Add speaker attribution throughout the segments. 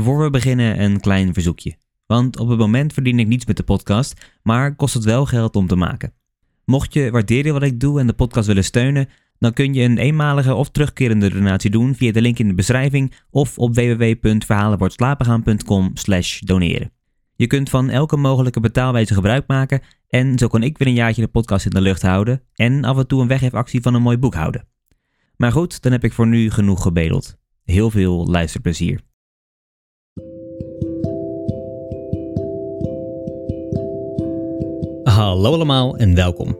Speaker 1: Voor we beginnen een klein verzoekje. Want op het moment verdien ik niets met de podcast, maar kost het wel geld om te maken. Mocht je waarderen wat ik doe en de podcast willen steunen, dan kun je een eenmalige of terugkerende donatie doen via de link in de beschrijving of op www.verhalenwoordslapengaan.com doneren. Je kunt van elke mogelijke betaalwijze gebruik maken en zo kan ik weer een jaartje de podcast in de lucht houden en af en toe een weggeefactie van een mooi boek houden. Maar goed, dan heb ik voor nu genoeg gebedeld. Heel veel luisterplezier. Hallo allemaal en welkom.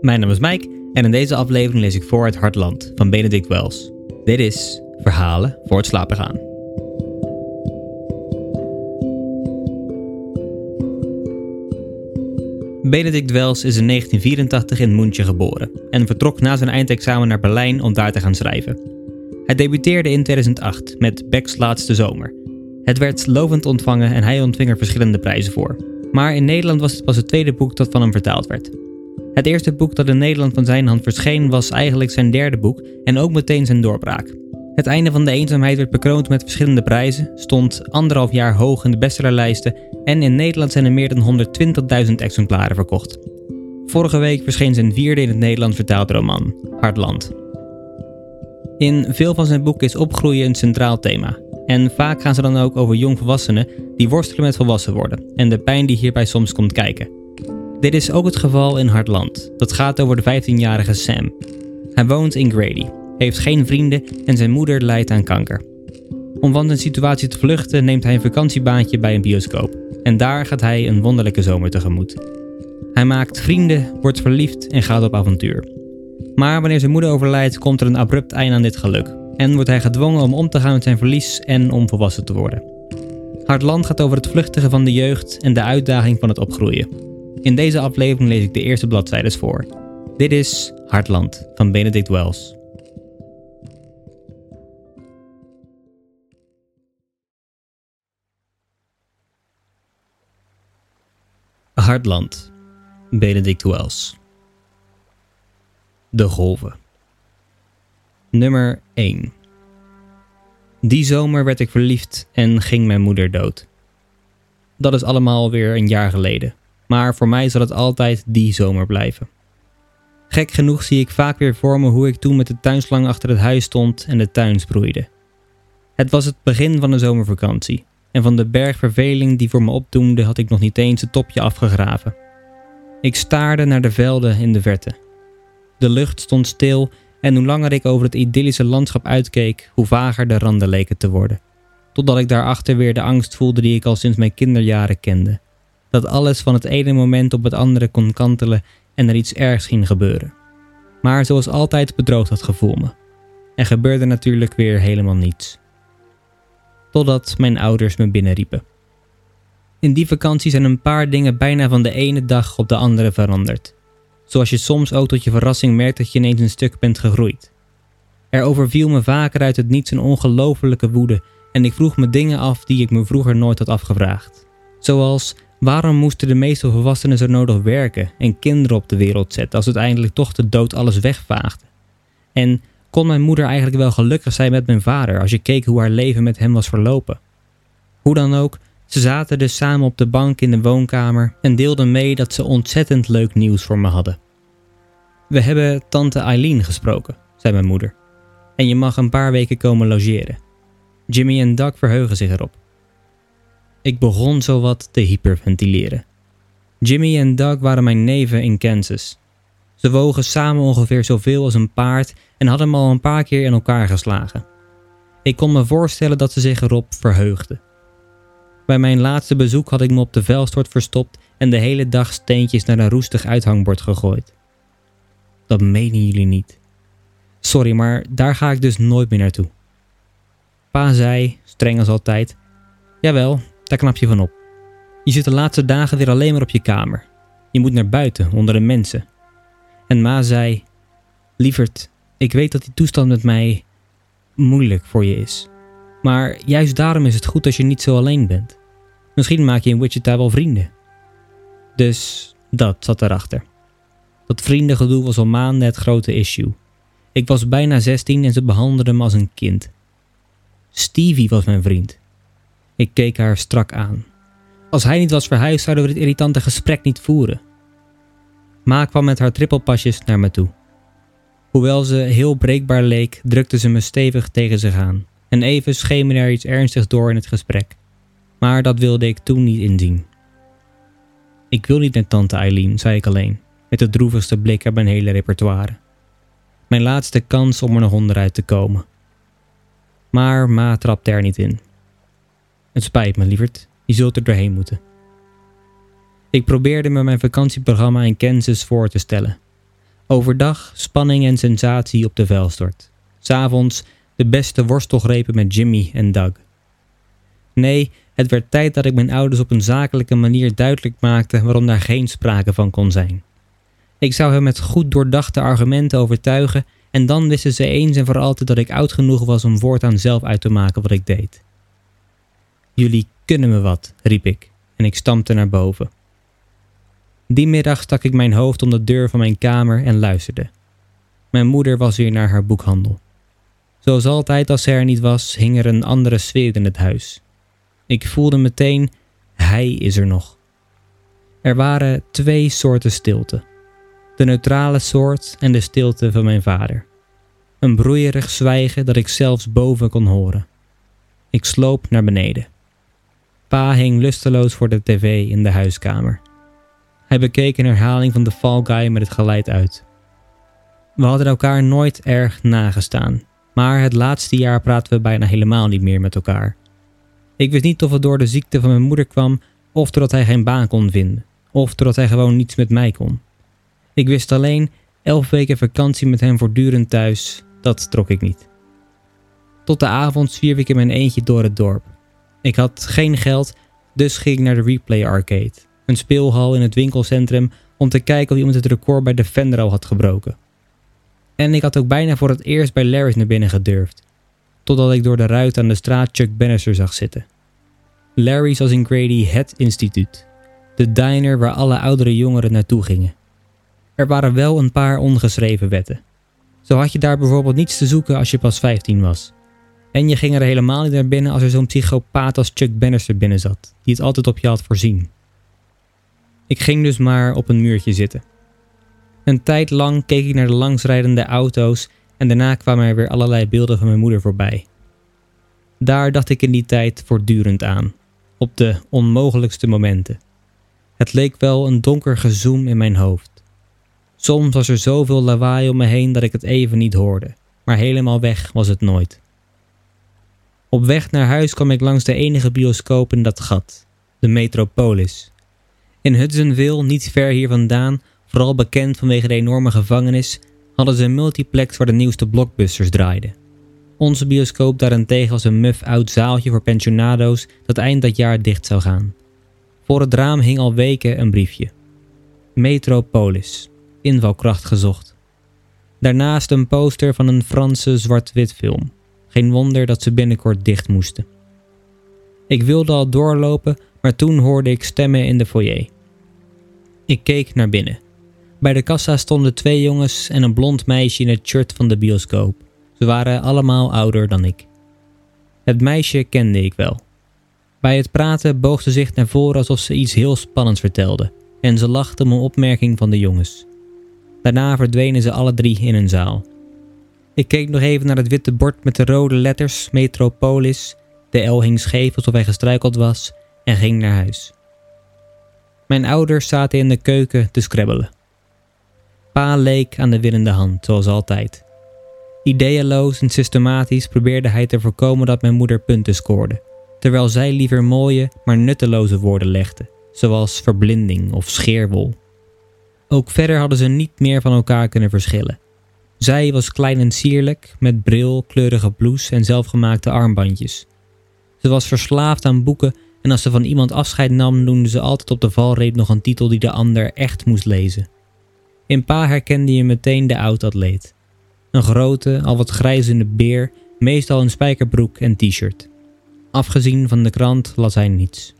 Speaker 1: Mijn naam is Mike en in deze aflevering lees ik voor uit Hartland van Benedict Wells. Dit is Verhalen voor het slapen gaan. Benedict Wells is in 1984 in München geboren en vertrok na zijn eindexamen naar Berlijn om daar te gaan schrijven. Hij debuteerde in 2008 met Beck's Laatste Zomer. Het werd lovend ontvangen en hij ontving er verschillende prijzen voor. Maar in Nederland was het pas het tweede boek dat van hem vertaald werd. Het eerste boek dat in Nederland van zijn hand verscheen was eigenlijk zijn derde boek en ook meteen zijn doorbraak. Het einde van de eenzaamheid werd bekroond met verschillende prijzen, stond anderhalf jaar hoog in de bestsellerlijsten en in Nederland zijn er meer dan 120.000 exemplaren verkocht. Vorige week verscheen zijn vierde in het Nederlands vertaalde roman, Hartland. In veel van zijn boeken is opgroeien een centraal thema. En vaak gaan ze dan ook over jongvolwassenen die worstelen met volwassen worden en de pijn die hierbij soms komt kijken. Dit is ook het geval in Hartland. Dat gaat over de 15-jarige Sam. Hij woont in Grady, heeft geen vrienden en zijn moeder lijdt aan kanker. Om van zijn situatie te vluchten neemt hij een vakantiebaantje bij een bioscoop. En daar gaat hij een wonderlijke zomer tegemoet. Hij maakt vrienden, wordt verliefd en gaat op avontuur. Maar wanneer zijn moeder overlijdt, komt er een abrupt einde aan dit geluk. En wordt hij gedwongen om om te gaan met zijn verlies en om volwassen te worden. Hartland gaat over het vluchtigen van de jeugd en de uitdaging van het opgroeien. In deze aflevering lees ik de eerste bladzijdes voor. Dit is Hartland van Benedict Wells. Hartland, Benedict Wells. De golven. Nummer 1. Die zomer werd ik verliefd en ging mijn moeder dood. Dat is allemaal weer een jaar geleden, maar voor mij zal het altijd die zomer blijven. Gek genoeg zie ik vaak weer voor me hoe ik toen met de tuinslang achter het huis stond en de tuin sproeide. Het was het begin van de zomervakantie en van de bergverveling die voor me opdoemde had ik nog niet eens het topje afgegraven. Ik staarde naar de velden in de verte. De lucht stond stil en hoe langer ik over het idyllische landschap uitkeek, hoe vager de randen leken te worden. Totdat ik daarachter weer de angst voelde die ik al sinds mijn kinderjaren kende. Dat alles van het ene moment op het andere kon kantelen en er iets ergs ging gebeuren. Maar zoals altijd bedroog dat gevoel me. Er gebeurde natuurlijk weer helemaal niets totdat mijn ouders me binnenriepen. In die vakantie zijn een paar dingen bijna van de ene dag op de andere veranderd. Zoals je soms ook tot je verrassing merkt dat je ineens een stuk bent gegroeid. Er overviel me vaker uit het niets een ongelofelijke woede en ik vroeg me dingen af die ik me vroeger nooit had afgevraagd. Zoals waarom moesten de meeste volwassenen zo nodig werken en kinderen op de wereld zetten als uiteindelijk toch de dood alles wegvaagde? En kon mijn moeder eigenlijk wel gelukkig zijn met mijn vader als je keek hoe haar leven met hem was verlopen. Hoe dan ook, ze zaten dus samen op de bank in de woonkamer en deelden mee dat ze ontzettend leuk nieuws voor me hadden. We hebben tante Eileen gesproken, zei mijn moeder. En je mag een paar weken komen logeren. Jimmy en Doug verheugen zich erop. Ik begon zowat te hyperventileren. Jimmy en Doug waren mijn neven in Kansas ze wogen samen ongeveer zoveel als een paard en hadden me al een paar keer in elkaar geslagen. Ik kon me voorstellen dat ze zich erop verheugden. Bij mijn laatste bezoek had ik me op de vuilstort verstopt en de hele dag steentjes naar een roestig uithangbord gegooid. Dat menen jullie niet. Sorry, maar daar ga ik dus nooit meer naartoe. Pa zei, streng als altijd: Jawel, daar knap je van op. Je zit de laatste dagen weer alleen maar op je kamer. Je moet naar buiten, onder de mensen. En Ma zei: Lieverd, ik weet dat die toestand met mij moeilijk voor je is. Maar juist daarom is het goed als je niet zo alleen bent. Misschien maak je in Wichita wel vrienden. Dus dat zat erachter. Dat vriendengedoe was al maanden het grote issue. Ik was bijna 16 en ze behandelden me als een kind. Stevie was mijn vriend. Ik keek haar strak aan. Als hij niet was verhuisd, zouden we dit irritante gesprek niet voeren. Ma kwam met haar trippelpasjes naar me toe. Hoewel ze heel breekbaar leek, drukte ze me stevig tegen zich aan. En even schemerde er iets ernstigs door in het gesprek. Maar dat wilde ik toen niet inzien. Ik wil niet naar tante Eileen, zei ik alleen, met de droevigste blik op mijn hele repertoire. Mijn laatste kans om er nog onderuit te komen. Maar Ma trapte er niet in. Het spijt me, lieverd, je zult er doorheen moeten. Ik probeerde me mijn vakantieprogramma in Kansas voor te stellen. Overdag spanning en sensatie op de vuilstort. S'avonds de beste worstelgrepen met Jimmy en Doug. Nee, het werd tijd dat ik mijn ouders op een zakelijke manier duidelijk maakte waarom daar geen sprake van kon zijn. Ik zou hen met goed doordachte argumenten overtuigen en dan wisten ze eens en voor altijd dat ik oud genoeg was om voortaan zelf uit te maken wat ik deed. Jullie kunnen me wat, riep ik en ik stampte naar boven. Die middag stak ik mijn hoofd om de deur van mijn kamer en luisterde. Mijn moeder was weer naar haar boekhandel. Zoals altijd als ze er niet was, hing er een andere sfeer in het huis. Ik voelde meteen, hij is er nog. Er waren twee soorten stilte. De neutrale soort en de stilte van mijn vader. Een broeierig zwijgen dat ik zelfs boven kon horen. Ik sloop naar beneden. Pa hing lusteloos voor de tv in de huiskamer. Hij bekeek een herhaling van de Fall Guy met het geluid uit. We hadden elkaar nooit erg nagestaan, maar het laatste jaar praten we bijna helemaal niet meer met elkaar. Ik wist niet of het door de ziekte van mijn moeder kwam, of doordat hij geen baan kon vinden, of doordat hij gewoon niets met mij kon. Ik wist alleen, elf weken vakantie met hem voortdurend thuis, dat trok ik niet. Tot de avond zwierf ik in mijn eentje door het dorp. Ik had geen geld, dus ging ik naar de Replay Arcade, een speelhal in het winkelcentrum, om te kijken of iemand het record bij Defender al had gebroken. En ik had ook bijna voor het eerst bij Larry's naar binnen gedurfd, totdat ik door de ruit aan de straat Chuck Bannister zag zitten. Larry's was in Grady het instituut, de diner waar alle oudere jongeren naartoe gingen. Er waren wel een paar ongeschreven wetten. Zo had je daar bijvoorbeeld niets te zoeken als je pas 15 was. En je ging er helemaal niet naar binnen als er zo'n psychopaat als Chuck Bannister binnen zat, die het altijd op je had voorzien. Ik ging dus maar op een muurtje zitten. Een tijd lang keek ik naar de langsrijdende auto's en daarna kwamen er weer allerlei beelden van mijn moeder voorbij. Daar dacht ik in die tijd voortdurend aan, op de onmogelijkste momenten. Het leek wel een donker gezoem in mijn hoofd. Soms was er zoveel lawaai om me heen dat ik het even niet hoorde, maar helemaal weg was het nooit. Op weg naar huis kwam ik langs de enige bioscoop in dat gat, de Metropolis. In Hudsonville, niet ver hier vandaan, vooral bekend vanwege de enorme gevangenis, hadden ze een multiplex waar de nieuwste blockbusters draaiden. Onze bioscoop daarentegen was een muf oud zaaltje voor pensionado's dat eind dat jaar dicht zou gaan. Voor het raam hing al weken een briefje. Metropolis, invalkracht gezocht. Daarnaast een poster van een Franse zwart-wit film. Geen wonder dat ze binnenkort dicht moesten. Ik wilde al doorlopen, maar toen hoorde ik stemmen in de foyer. Ik keek naar binnen. Bij de kassa stonden twee jongens en een blond meisje in het shirt van de bioscoop. Ze waren allemaal ouder dan ik. Het meisje kende ik wel. Bij het praten boog ze zich naar voren alsof ze iets heel spannends vertelde en ze lachte om een opmerking van de jongens. Daarna verdwenen ze alle drie in een zaal. Ik keek nog even naar het witte bord met de rode letters Metropolis. De L hing scheef alsof hij gestruikeld was en ging naar huis. Mijn ouders zaten in de keuken te scrabbelen. Pa leek aan de winnende hand, zoals altijd. Ideeënloos en systematisch probeerde hij te voorkomen dat mijn moeder punten scoorde, terwijl zij liever mooie, maar nutteloze woorden legde, zoals verblinding of scheerwol. Ook verder hadden ze niet meer van elkaar kunnen verschillen. Zij was klein en sierlijk, met bril, kleurige blouse en zelfgemaakte armbandjes. Ze was verslaafd aan boeken en als ze van iemand afscheid nam, noemde ze altijd op de valreep nog een titel die de ander echt moest lezen. In pa herkende je meteen de oud-atleet. Een grote, al wat grijzende beer, meestal in spijkerbroek en t-shirt. Afgezien van de krant las hij niets.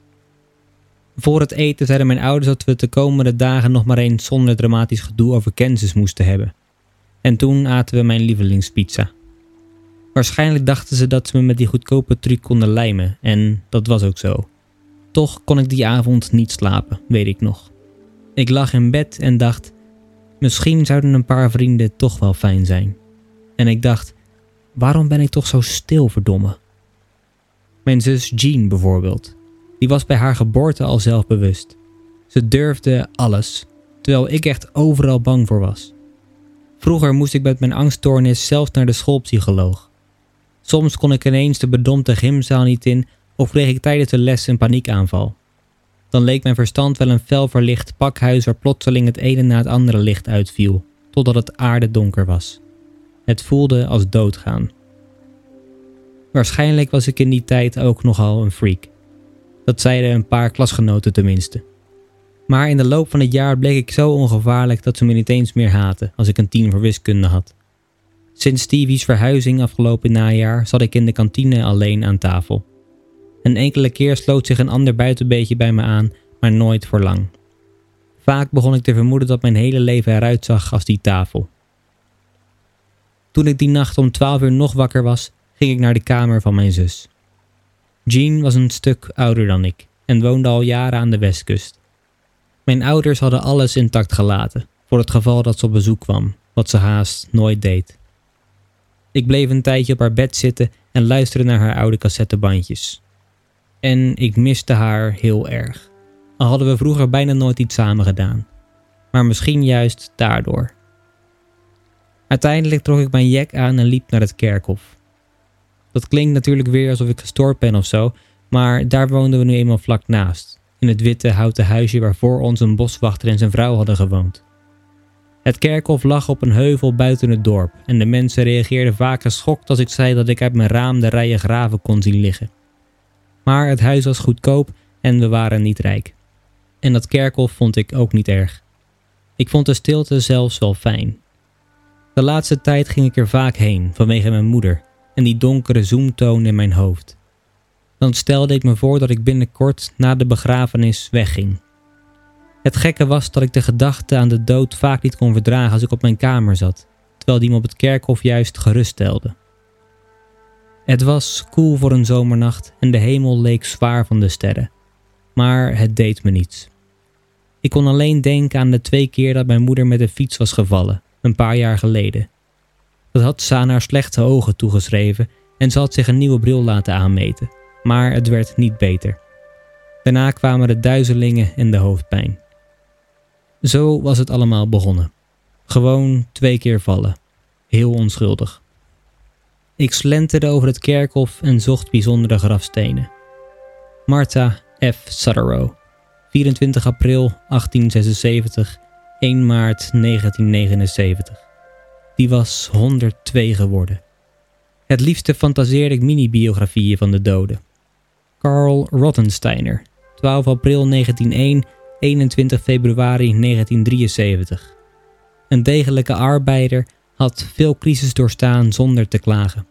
Speaker 1: Voor het eten zeiden mijn ouders dat we de komende dagen nog maar eens zonder dramatisch gedoe over Kansas moesten hebben. En toen aten we mijn lievelingspizza. Waarschijnlijk dachten ze dat ze me met die goedkope truc konden lijmen, en dat was ook zo. Toch kon ik die avond niet slapen, weet ik nog. Ik lag in bed en dacht: misschien zouden een paar vrienden toch wel fijn zijn. En ik dacht: waarom ben ik toch zo stil, verdomme? Mijn zus Jean bijvoorbeeld. Die was bij haar geboorte al zelfbewust. Ze durfde alles, terwijl ik echt overal bang voor was. Vroeger moest ik met mijn angststoornis zelfs naar de schoolpsycholoog. Soms kon ik ineens de bedompte gymzaal niet in of kreeg ik tijdens de les een paniekaanval. Dan leek mijn verstand wel een fel verlicht pakhuis waar plotseling het ene na het andere licht uitviel, totdat het aarde donker was. Het voelde als doodgaan. Waarschijnlijk was ik in die tijd ook nogal een freak. Dat zeiden een paar klasgenoten tenminste. Maar in de loop van het jaar bleek ik zo ongevaarlijk dat ze me niet eens meer haten als ik een tien voor wiskunde had. Sinds Stevie's verhuizing afgelopen najaar zat ik in de kantine alleen aan tafel. Een enkele keer sloot zich een ander buitenbeetje bij me aan, maar nooit voor lang. Vaak begon ik te vermoeden dat mijn hele leven eruit zag als die tafel. Toen ik die nacht om twaalf uur nog wakker was, ging ik naar de kamer van mijn zus. Jean was een stuk ouder dan ik en woonde al jaren aan de westkust. Mijn ouders hadden alles intact gelaten, voor het geval dat ze op bezoek kwam, wat ze haast nooit deed. Ik bleef een tijdje op haar bed zitten en luisterde naar haar oude cassettebandjes. En ik miste haar heel erg. Al hadden we vroeger bijna nooit iets samen gedaan. Maar misschien juist daardoor. Uiteindelijk trok ik mijn jek aan en liep naar het kerkhof. Dat klinkt natuurlijk weer alsof ik gestoord ben of zo, maar daar woonden we nu eenmaal vlak naast, in het witte houten huisje waarvoor ons een boswachter en zijn vrouw hadden gewoond. Het kerkhof lag op een heuvel buiten het dorp en de mensen reageerden vaak geschokt als ik zei dat ik uit mijn raam de rijen graven kon zien liggen. Maar het huis was goedkoop en we waren niet rijk. En dat kerkhof vond ik ook niet erg. Ik vond de stilte zelfs wel fijn. De laatste tijd ging ik er vaak heen vanwege mijn moeder en die donkere zoomtoon in mijn hoofd. Dan stelde ik me voor dat ik binnenkort na de begrafenis wegging. Het gekke was dat ik de gedachte aan de dood vaak niet kon verdragen als ik op mijn kamer zat, terwijl die me op het kerkhof juist geruststelde. Het was koel voor een zomernacht en de hemel leek zwaar van de sterren, maar het deed me niets. Ik kon alleen denken aan de twee keer dat mijn moeder met de fiets was gevallen, een paar jaar geleden. Dat had haar slechte ogen toegeschreven en ze had zich een nieuwe bril laten aanmeten, maar het werd niet beter. Daarna kwamen de duizelingen en de hoofdpijn. Zo was het allemaal begonnen. Gewoon twee keer vallen. Heel onschuldig. Ik slenterde over het kerkhof en zocht bijzondere grafstenen. Martha F. Sutterrow, 24 april 1876, 1 maart 1979. Die was 102 geworden. Het liefste fantaseerde ik mini-biografieën van de doden. Carl Rottensteiner, 12 april 1901, 21 februari 1973. Een degelijke arbeider had veel crisis doorstaan zonder te klagen.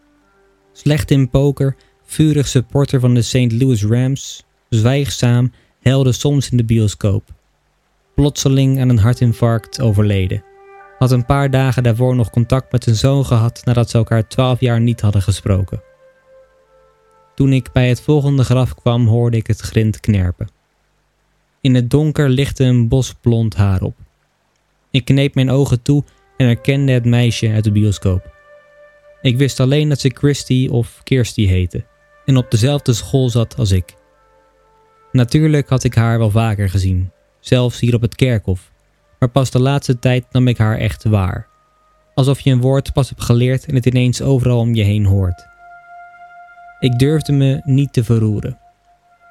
Speaker 1: Slecht in poker, vurig supporter van de St. Louis Rams, zwijgzaam, helde soms in de bioscoop. Plotseling aan een hartinfarct overleden. Had een paar dagen daarvoor nog contact met zijn zoon gehad nadat ze elkaar twaalf jaar niet hadden gesproken. Toen ik bij het volgende graf kwam, hoorde ik het grind knerpen. In het donker lichtte een bos blond haar op. Ik kneep mijn ogen toe en herkende het meisje uit de bioscoop. Ik wist alleen dat ze Christy of Kirsty heette en op dezelfde school zat als ik. Natuurlijk had ik haar wel vaker gezien, zelfs hier op het kerkhof, maar pas de laatste tijd nam ik haar echt waar. Alsof je een woord pas hebt geleerd en het ineens overal om je heen hoort. Ik durfde me niet te verroeren.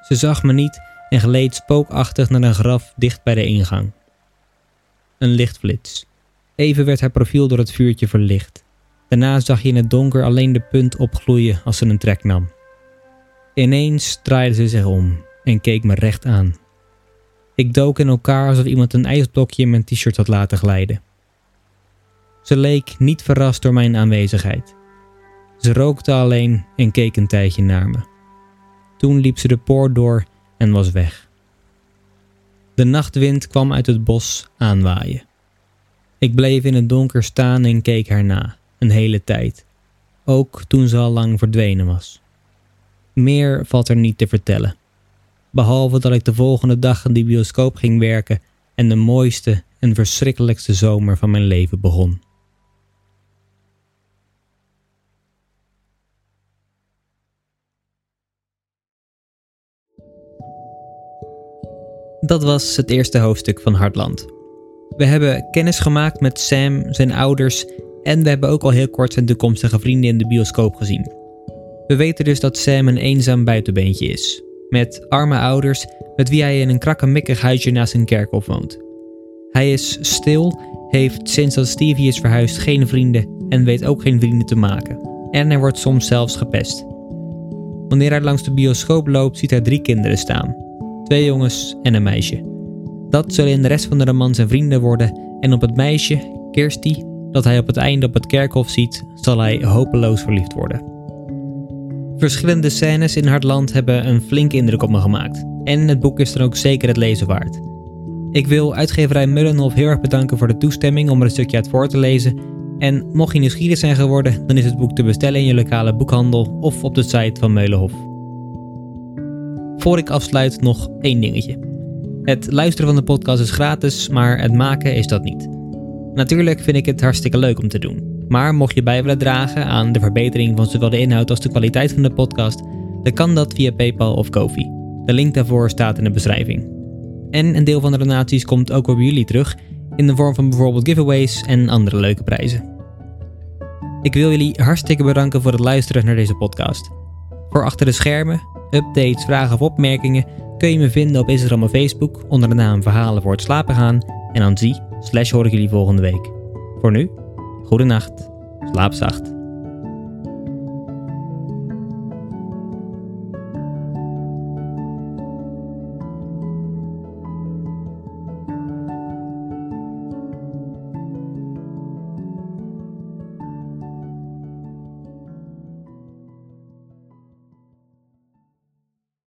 Speaker 1: Ze zag me niet en gleed spookachtig naar een graf dicht bij de ingang. Een lichtflits. Even werd haar profiel door het vuurtje verlicht. Daarna zag je in het donker alleen de punt opgloeien als ze een trek nam. Ineens draaide ze zich om en keek me recht aan. Ik dook in elkaar alsof iemand een ijsblokje in mijn t-shirt had laten glijden. Ze leek niet verrast door mijn aanwezigheid. Ze rookte alleen en keek een tijdje naar me. Toen liep ze de poort door en was weg. De nachtwind kwam uit het bos aanwaaien. Ik bleef in het donker staan en keek haar na, een hele tijd. ook toen ze al lang verdwenen was. Meer valt er niet te vertellen, behalve dat ik de volgende dag in die bioscoop ging werken en de mooiste en verschrikkelijkste zomer van mijn leven begon. Dat was het eerste hoofdstuk van Hartland. We hebben kennis gemaakt met Sam, zijn ouders en we hebben ook al heel kort zijn toekomstige vrienden in de bioscoop gezien. We weten dus dat Sam een eenzaam buitenbeentje is, met arme ouders met wie hij in een krakkemikkig huisje naast een kerkhof woont. Hij is stil, heeft sinds dat Stevie is verhuisd geen vrienden en weet ook geen vrienden te maken. En hij wordt soms zelfs gepest. Wanneer hij langs de bioscoop loopt, ziet hij drie kinderen staan: twee jongens en een meisje. Dat zullen in de rest van de roman zijn vrienden worden, en op het meisje, Kirsty, dat hij op het einde op het kerkhof ziet, zal hij hopeloos verliefd worden. Verschillende scènes in Hartland hebben een flinke indruk op me gemaakt, en het boek is dan ook zeker het lezen waard. Ik wil uitgeverij Mullenhof heel erg bedanken voor de toestemming om er een stukje uit voor te lezen. En mocht je nieuwsgierig zijn geworden, dan is het boek te bestellen in je lokale boekhandel of op de site van Meulenhof. Voor ik afsluit nog één dingetje. Het luisteren van de podcast is gratis, maar het maken is dat niet. Natuurlijk vind ik het hartstikke leuk om te doen. Maar mocht je bij willen dragen aan de verbetering van zowel de inhoud als de kwaliteit van de podcast, dan kan dat via PayPal of Kofi. De link daarvoor staat in de beschrijving. En een deel van de donaties komt ook weer bij jullie terug in de vorm van bijvoorbeeld giveaways en andere leuke prijzen. Ik wil jullie hartstikke bedanken voor het luisteren naar deze podcast. Voor achter de schermen, updates, vragen of opmerkingen kun je me vinden op Instagram of Facebook onder de naam Verhalen voor het slapen gaan en dan zie slash hoor ik jullie volgende week. Voor nu, goede nacht, slaap zacht.